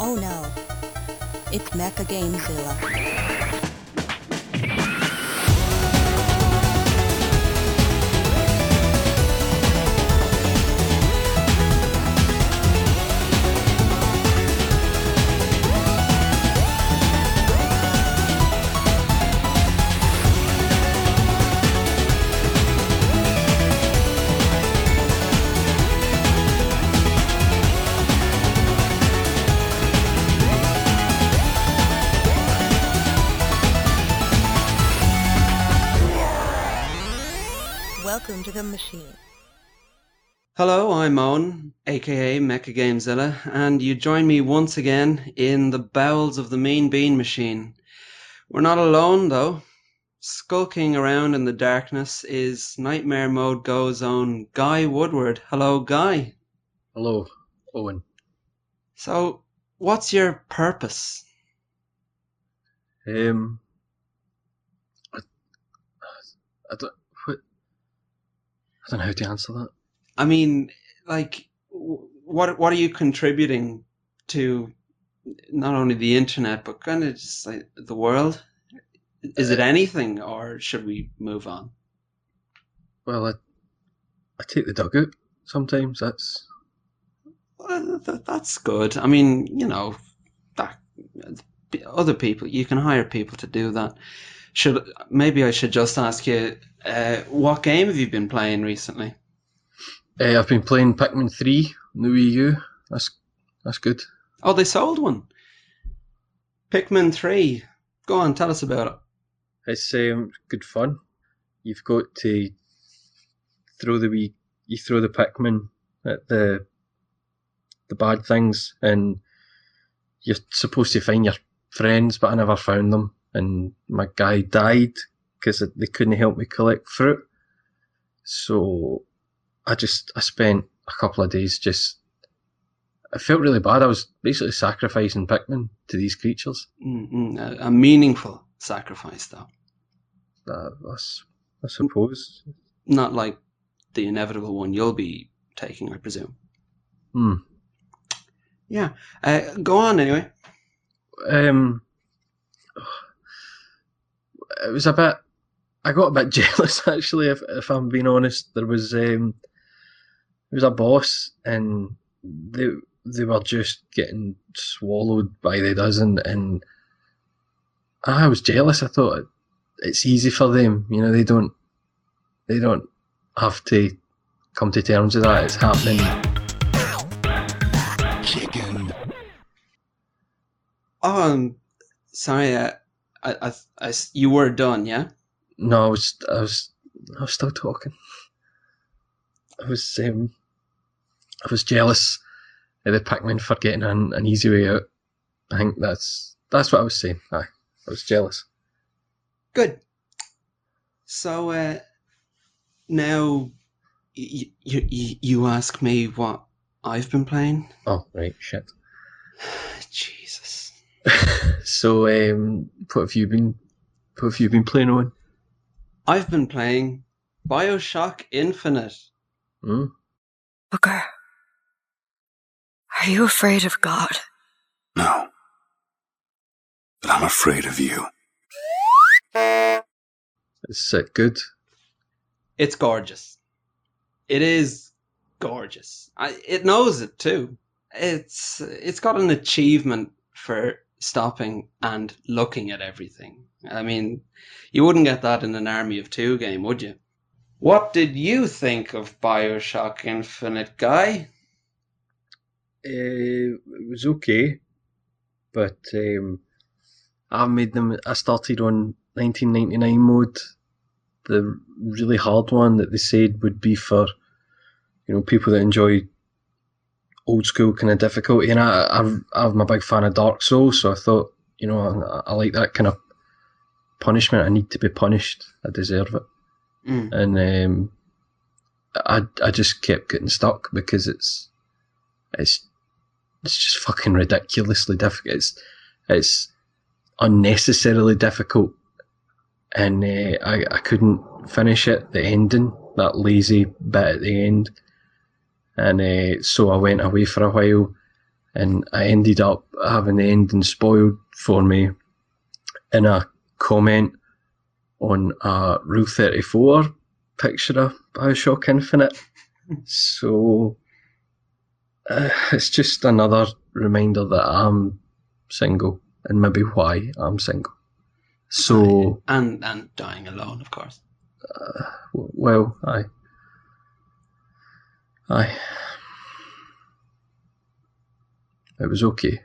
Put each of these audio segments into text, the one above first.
Oh no. It's Mecha Gamezilla. Welcome to the machine. Hello, I'm Owen, aka Mecha Gamezilla, and you join me once again in the bowels of the Mean Bean Machine. We're not alone, though. Skulking around in the darkness is Nightmare Mode Go's own Guy Woodward. Hello, Guy. Hello, Owen. So, what's your purpose? Um, I, I don't. I don't know how to answer that. I mean, like, what what are you contributing to not only the internet but kind of just like the world? Is it uh, anything, or should we move on? Well, I, I take the dog out sometimes. That's Well, th- that's good. I mean, you know, that other people you can hire people to do that. Should maybe I should just ask you, uh, what game have you been playing recently? uh, I've been playing Pikmin Three on the Wii U. That's that's good. Oh, they sold one. Pikmin Three. Go on, tell us about it. It's um, good fun. You've got to throw the wee, you throw the Pikmin at the the bad things, and you're supposed to find your friends, but I never found them, and my guy died because they couldn't help me collect fruit. So I just I spent a couple of days just. I felt really bad. I was basically sacrificing Pikmin to these creatures. Mm-mm, a, a meaningful sacrifice, though, Uh, I suppose. not like the inevitable one you'll be taking, I presume. Hmm. Yeah. Uh, go on anyway. um, it was a bit. I got a bit jealous actually. If if I'm being honest, there was um, there was a boss, and they they were just getting swallowed by the dozen, and I was jealous. I thought it's easy for them. You know, they don't they don't have to come to terms with that. It's happening. Chicken. Oh, sorry. Uh, I, I, I, you were done, yeah. No, I was, I was, I was still talking. I was, um, I was jealous of the Pikmin for getting an, an easy way out. I think that's that's what I was saying. Aye, I was jealous. Good. So uh, now you, you you ask me what I've been playing. Oh right, shit. Jesus. so, um, what have you been, what have you been playing on? I've been playing Bioshock Infinite. Hmm? Booker. Are you afraid of God? No. But I'm afraid of you. Is it good? It's gorgeous. It is gorgeous. I, it knows it too. It's it's got an achievement for stopping and looking at everything. I mean, you wouldn't get that in an Army of Two game, would you? What did you think of Bioshock Infinite, guy? Uh, it was okay, but um, I made them. I started on 1999 mode, the really hard one that they said would be for, you know, people that enjoy old school kind of difficulty. And I, I, I'm a big fan of Dark Souls, so I thought, you know, I, I like that kind of punishment. I need to be punished. I deserve it. Mm. And um, I, I just kept getting stuck because it's, it's, it's just fucking ridiculously difficult. It's, it's unnecessarily difficult, and uh, I I couldn't finish it. The ending, that lazy bit at the end, and uh, so I went away for a while, and I ended up having the ending spoiled for me in a comment on a Rule 34 picture of Bioshock Infinite. so uh, it's just another reminder that I'm single and maybe why I'm single. So, and and dying alone, of course. uh, well, I, I, it was okay.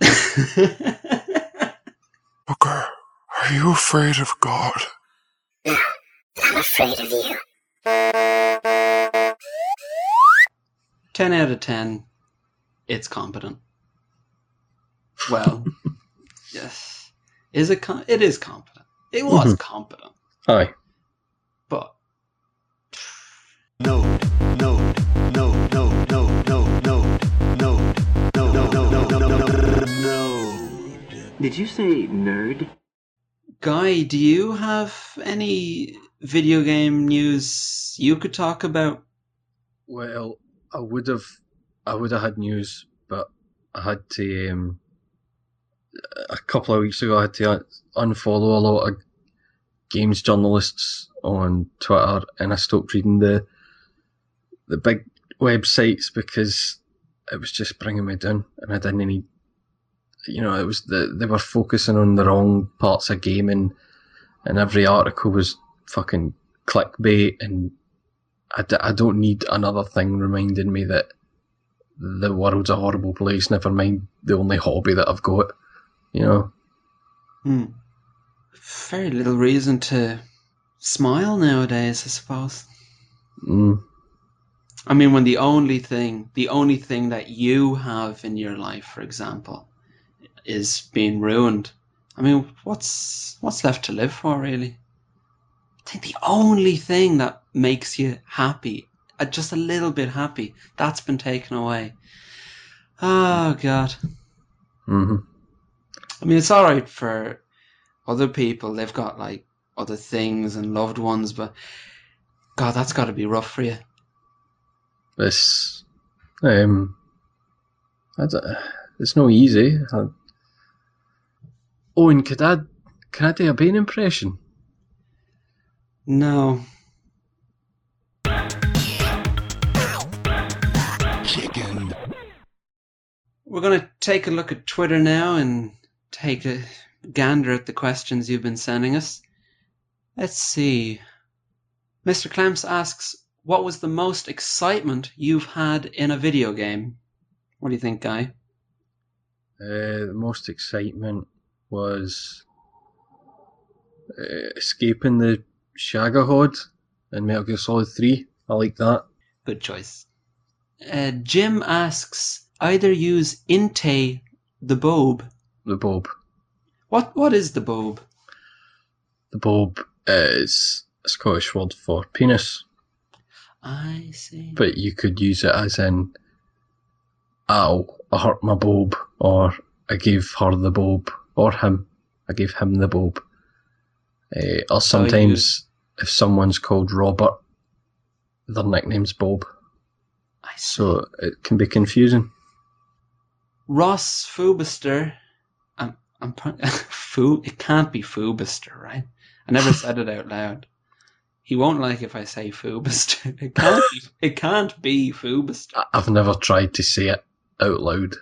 Booker, are you afraid of God? No, I'm afraid of you. ten out of ten. It's competent. Well, yes, is it? Com- it is competent. It was Mhm. competent, Aye. but No, Did you say nerd? Guy, do you have any video game news you could talk about? Well, I would have, I would have had news, but I had to. Um, a couple of weeks ago, I had to unfollow a lot of games journalists on Twitter, and I stopped reading the the big websites because it was just bringing me down, and I didn't need. You know, it was the they were focusing on the wrong parts of gaming, and every article was fucking clickbait and I, d- I don't need another thing reminding me that the world's a horrible place, never mind the only hobby that I've got. You know? Hmm. Very little reason to smile nowadays, I suppose. Mm. I mean, when the only thing, the only thing that you have in your life, for example, is being ruined. I mean, what's what's left to live for, really? I think the only thing that makes you happy, uh, just a little bit happy, that's been taken away. Oh God. hmm I mean, it's all right for other people. They've got like other things and loved ones, but God, that's got to be rough for you. It's, um, I don't, it's no easy. I, oh, and could I, can I do a Bane impression? No. Chicken. We're going to take a look at Twitter now and take a gander at the questions you've been sending us. Let's see. Mr. Clemps asks, What was the most excitement you've had in a video game? What do you think, Guy? Uh, the most excitement was uh, escaping the Shagohod in Metal Gear Solid 3. I like that. Good choice. Uh, Jim asks, either use Inte the Bob. The Bob. What What is the Bob? The Bob is a Scottish word for penis, I see. but you could use it as in, ow, I hurt my Bob, or I gave her the Bob, or him, I gave him the Bob. Uh, or sometimes, if someone's called Robert, their nickname's Bob, so it can be confusing. Ross Fubister. I'm, I'm Fu. It can't be Fubister, right? I never said it out loud. He won't like if I say Fubister. It can't. be, it can't be Fubister. I've never tried to say it out loud.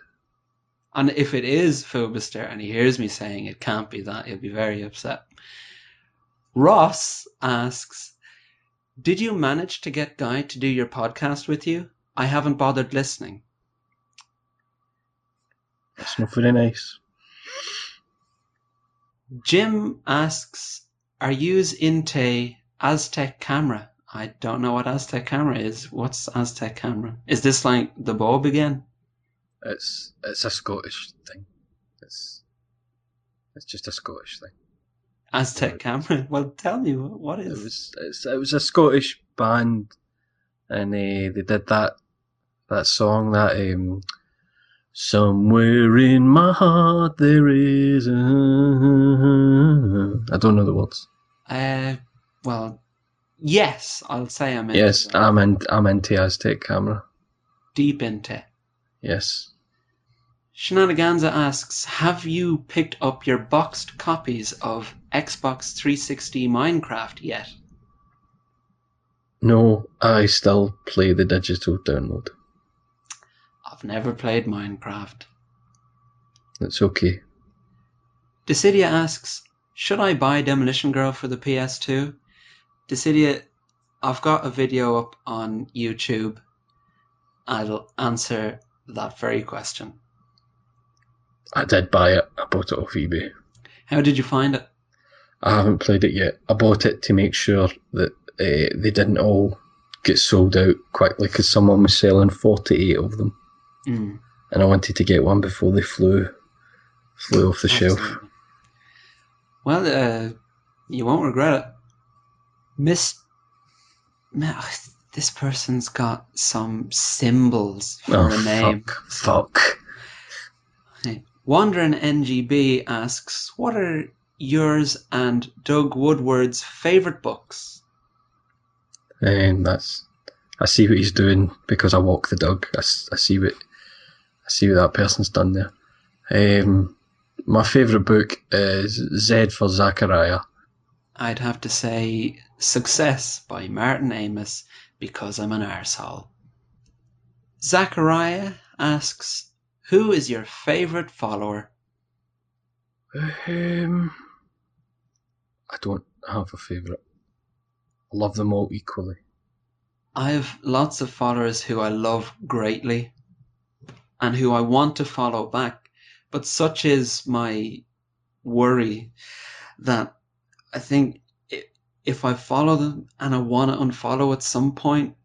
And if it is Fubister and he hears me saying it can't be that, he'll be very upset. Ross asks, "Did you manage to get Guy to do your podcast with you? I haven't bothered listening." It's not very nice. Jim asks, "Are yous into Aztec camera?" I don't know what Aztec camera is. What's Aztec camera? Is this like the Bob again? It's it's a Scottish thing. It's it's just a Scottish thing. Aztec camera? Well, tell me what is. It was it's, it was a Scottish band, and uh, they did that that song that um, somewhere in my heart there is a I don't know the words. Uh, well, yes, I'll say I'm into Yes, that. I'm in, I'm into Aztec camera. deep into. Yes, Shenaniganza asks, have you picked up your boxed copies of Xbox 360 Minecraft yet? No, I still play the digital download. I've never played Minecraft. That's okay. Decidia asks, should I buy Demolition Girl for the PS2? Decidia, I've got a video up on YouTube. I'll answer that very question. I did buy it. I bought it off eBay. How did you find it? I haven't played it yet. I bought it to make sure that uh, they didn't all get sold out quickly because someone was selling 48 of them. Mm, And I wanted to get one before they flew flew off the shelf. Well, uh, you won't regret it. Miss. This person's got some symbols for Oh, a name. fuck. Fuck. Hey, Wandering NGB asks, "What are yours and Doug Woodward's favorite books?" And that's. I see what he's doing because I walk the dog. I see what I see what that person's done there. Um, my favourite book is Z for Zachariah. I'd have to say "Success" by Martin Amis because I'm an arsehole. Zachariah asks, "Who is your favorite follower?" Um, I don't have a favourite. I love them all equally. I have lots of followers who I love greatly and who I want to follow back, but such is my worry that I think if I follow them and I want to unfollow at some point,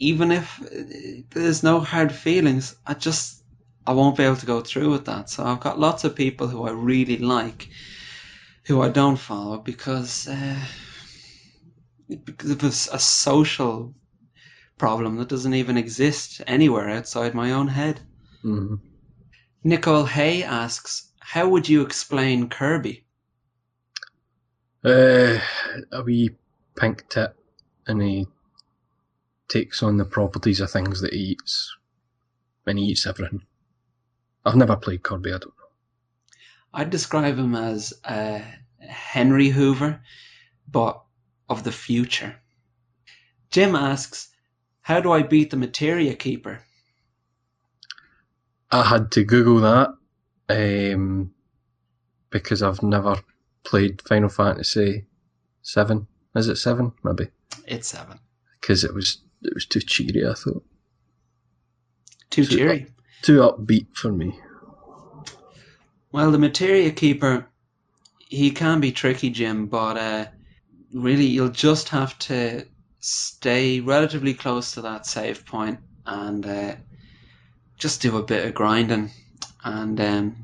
even if uh, there's no hard feelings, I just I won't be able to go through with that. So I've got lots of people who I really like who I don't follow because uh, because of a, social problem that doesn't even exist anywhere outside my own head. hmm Nicole Hay asks, "How would you explain Kirby?" Uh, a wee pink tit, and he takes on the properties of things that he eats, and he eats everything. I've never played Kirby. I don't know. I'd describe him as uh, Henry Hoover, but of the future. Jim asks, "How do I beat the Materia Keeper?" I had to Google that um, because I've never played Final Fantasy Seven. Is it seven? Maybe It's seven. because it was it was too cheery. I thought Too Super. cheery. Too upbeat for me. Well, the Materia Keeper, he can be tricky, Jim, but uh, really you'll just have to stay relatively close to that save point and uh, just do a bit of grinding. And um,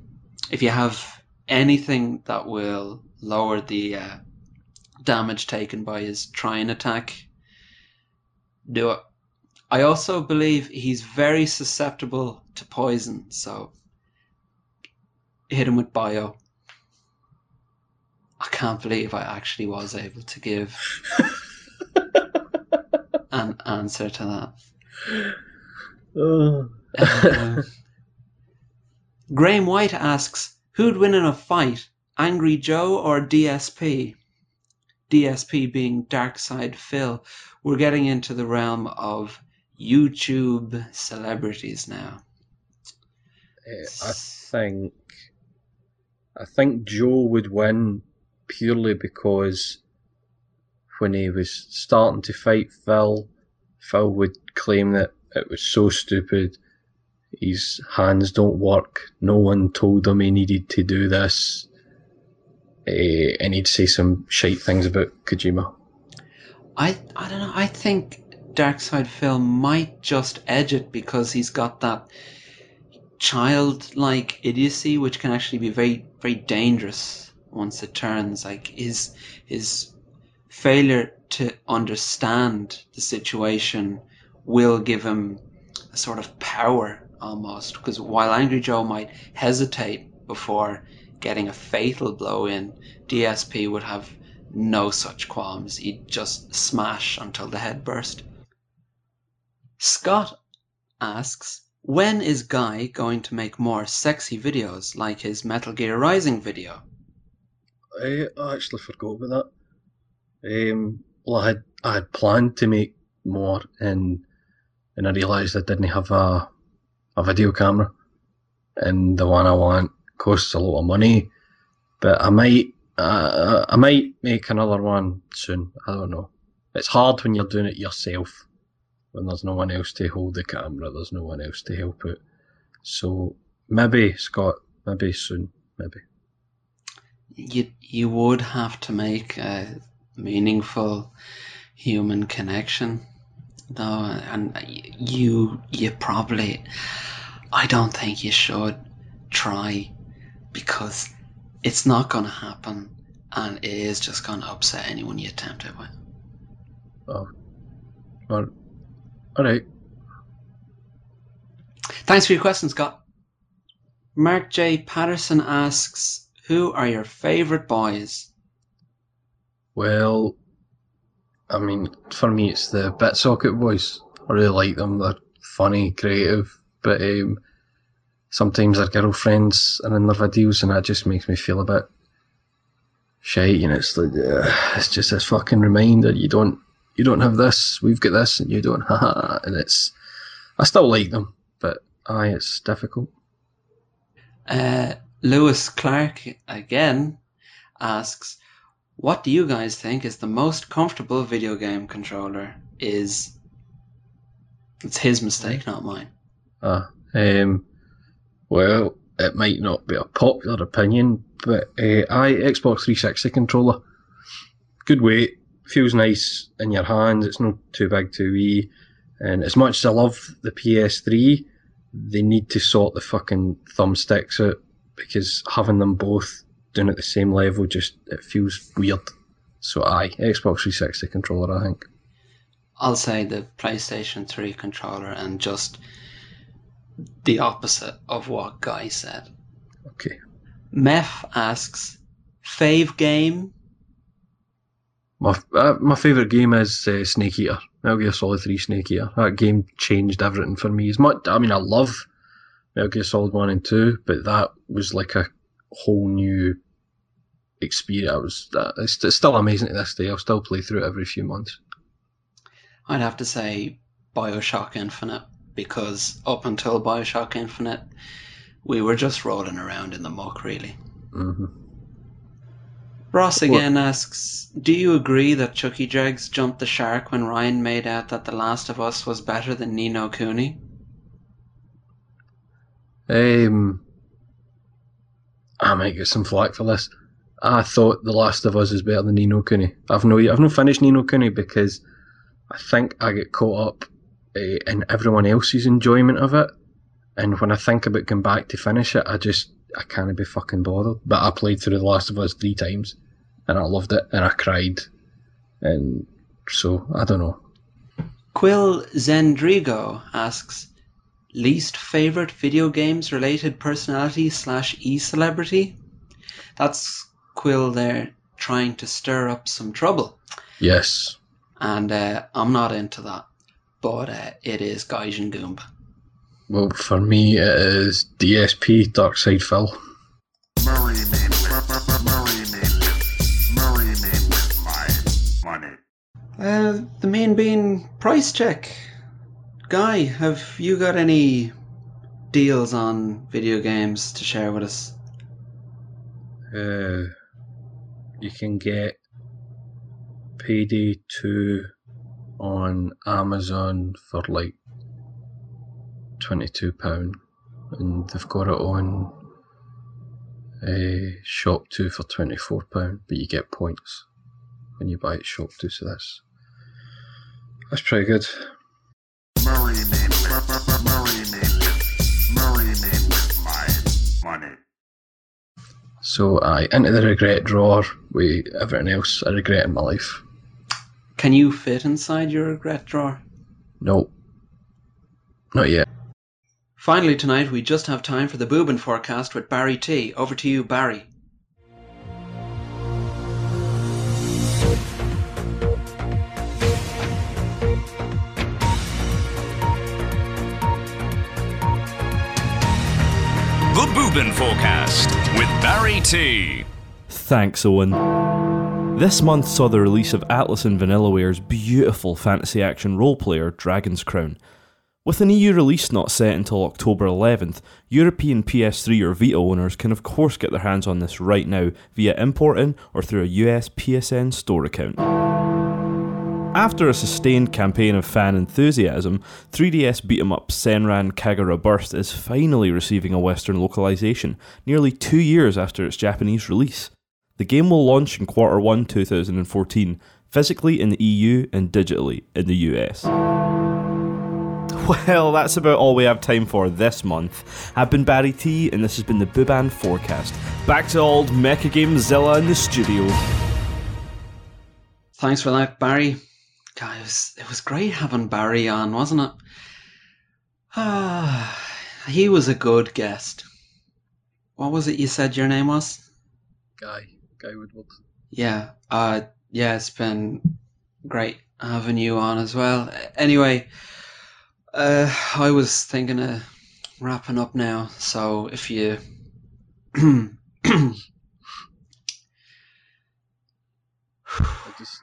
if you have anything that will lower the uh, damage taken by his trying attack, do it. I also believe he's very susceptible to poison, so hit him with bio. I can't believe I actually was able to give an answer to that. Oh. Graham White asks, who'd win in a fight, Angry Joe or DSP? DSP being Darkside Phil. We're getting into the realm of YouTube celebrities now. Uh, I think I think Joe would win purely because when he was starting to fight Phil, Phil would claim that it was so stupid. His hands don't work. No one told him he needed to do this. Uh, and he'd say some shite things about Kojima. I I don't know. I think Darkside Phil might just edge it because he's got that childlike idiocy, which can actually be very very dangerous once it turns. Like his his failure to understand the situation will give him a sort of power almost. Because while Angry Joe might hesitate before getting a fatal blow in, DSP would have no such qualms. He'd just smash until the head burst. Scott asks, When is Guy going to make more sexy videos like his Metal Gear Rising video? I, actually forgot about that. Um, well, I had I had planned to make more, and and I realised I didn't have a a video camera, and the one I want costs a lot of money. But I might uh, I might make another one soon. I don't know. It's hard when you're doing it yourself, when there's no one else to hold the camera. There's no one else to help out. So maybe Scott, maybe soon, maybe. You you would have to make a meaningful human connection, though, and you you probably I don't think you should try because it's not going to happen, and it is just going to upset anyone you attempt it with. Oh, well, all right. Thanks for your question, Scott. Mark J. Patterson asks, "Who are your favorite boys?" Well, I mean, for me, it's the BitSocket boys. I really like them. They're funny, creative, but um, sometimes their girlfriends are in their videos, and that just makes me feel a bit shite. And it's like, uh, it's just this fucking reminder you don't, you don't have this. We've got this, and you don't. Haha. and it's, I still like them, but aye, it's difficult. Uh, Lewis Clark again asks, "What do you guys think is the most comfortable video game controller?" Is it's his mistake, not mine. Ah, um, well, it might not be a popular opinion, but uh, I Xbox 360 controller, good weight, feels nice in your hands. It's not too big, too wee, and as much as I love the PS3, they need to sort the fucking thumbsticks out because having them both doing at the same level just it feels weird. So aye, Xbox 360 controller, I think. I'll say the PlayStation 3 controller and just the opposite of what Guy said. Okay. Meth asks, "Fave game?" My uh, my favourite game is uh, Snake Eater. Metal Gear Solid 3 Snake Eater. That game changed everything for me. As much, I mean, I love Metal Gear Solid 1 and 2, but that was like a whole new experience. It was, uh, it's, it's still amazing to this day. I'll still play through it every few months. I'd have to say Bioshock Infinite because up until Bioshock Infinite, we were just rolling around in the muck, really. hmm Ross again asks, "Do you agree that Chucky Dregs jumped the shark when Ryan made out that The Last of Us was better than Nino Cooney?" Um, I might get some flack for this. I thought The Last of Us is better than Ni no Kuni. I've no, I've not finished Ni no Kuni because I think I get caught up uh, in everyone else's enjoyment of it, and when I think about going back to finish it, I just I can't be fucking bothered. But I played through The Last of Us three times, and I loved it, and I cried, and so I don't know. Quill Zendrigo asks, "Least favorite video games related personality slash e celebrity?" That's Quill there trying to stir up some trouble, Yes, and uh, I'm not into that. But uh, it is Gaijin Goomba. well for me it is DSP Darkside Phil. Marry me Uh, the Mean Bean price check. Guy, have you got any deals on video games to share with us? Uh, you can get PD2 on Amazon for like £22 and they've got it on uh, ShopTo for £24 but you get points when you buy it Shop 2 so that's that's pretty good. Marry me with, marry me with, marry me with my money. So I into the regret drawer with everything else I regret in my life. Can you fit inside your regret drawer? No. Not yet. Finally, tonight we just have time for the Boobin forecast with Barry T. Over to you, Barry. Boobin Forecast with Barry T. Thanks, Owen. This month saw the release of Atlus and Vanillaware's beautiful fantasy action role player, Dragon's Crown. With an EU release not set until October 11th, European PS3 or Vita owners can of course get their hands on this right now via importing or through a US PSN store account. After a sustained campaign of fan enthusiasm, 3DS beat 'em up Senran Kagura Burst is finally receiving a Western localization, nearly two years after its Japanese release. The game will launch in quarter 1 2014, physically in the EU and digitally in the US. Well, that's about all we have time for this month. I've been Barry T, and this has been the Booban Forecast. Back to old Mecha Gamezilla in the studio. Thanks for that, Barry. God, it was, it was great having Barry on, wasn't it? Ah, he was a good guest. What was it you said your name was? Guy, Guy Woodward. Yeah, uh, yeah, it's been great having you on as well. Anyway, uh, I was thinking of wrapping up now, so if you. I just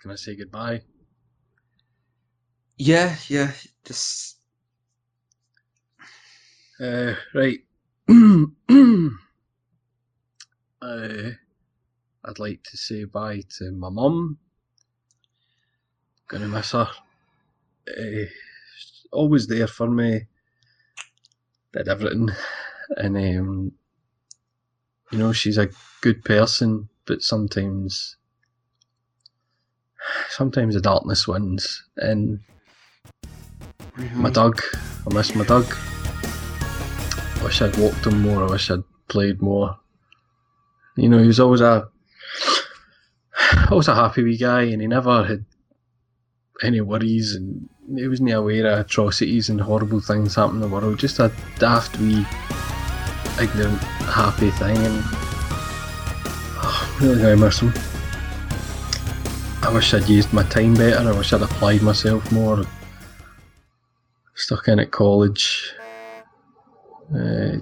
can I say goodbye? Yeah, yeah, just. Uh, right. uh, I'd like to say bye to my mum. Gonna miss her. Uh, always there for me. Did everything, and um, you know she's a good person, but sometimes, sometimes the darkness wins. And my mm-hmm. dog, I miss my dog. I wish I'd walked him more. I wish I'd played more. You know, he was always a always a happy wee guy, and he never had any worries, and he wasn't aware of atrocities and horrible things happening in the world. Just a daft wee, ignorant, happy thing, and oh, really gonna miss him. I wish I'd used my time better. I wish I'd applied myself more. Stuck in at college. Uh,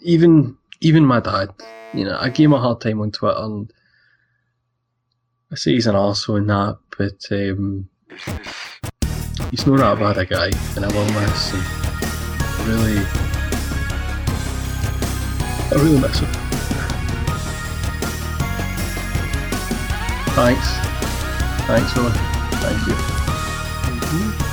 even even my dad, you know, I gave him a hard time on Twitter, and I say he's an arsehole and that, but um, he's not that bad a guy, and I will miss him. Really, I really miss him. Thanks, thanks, Owen. Thank you.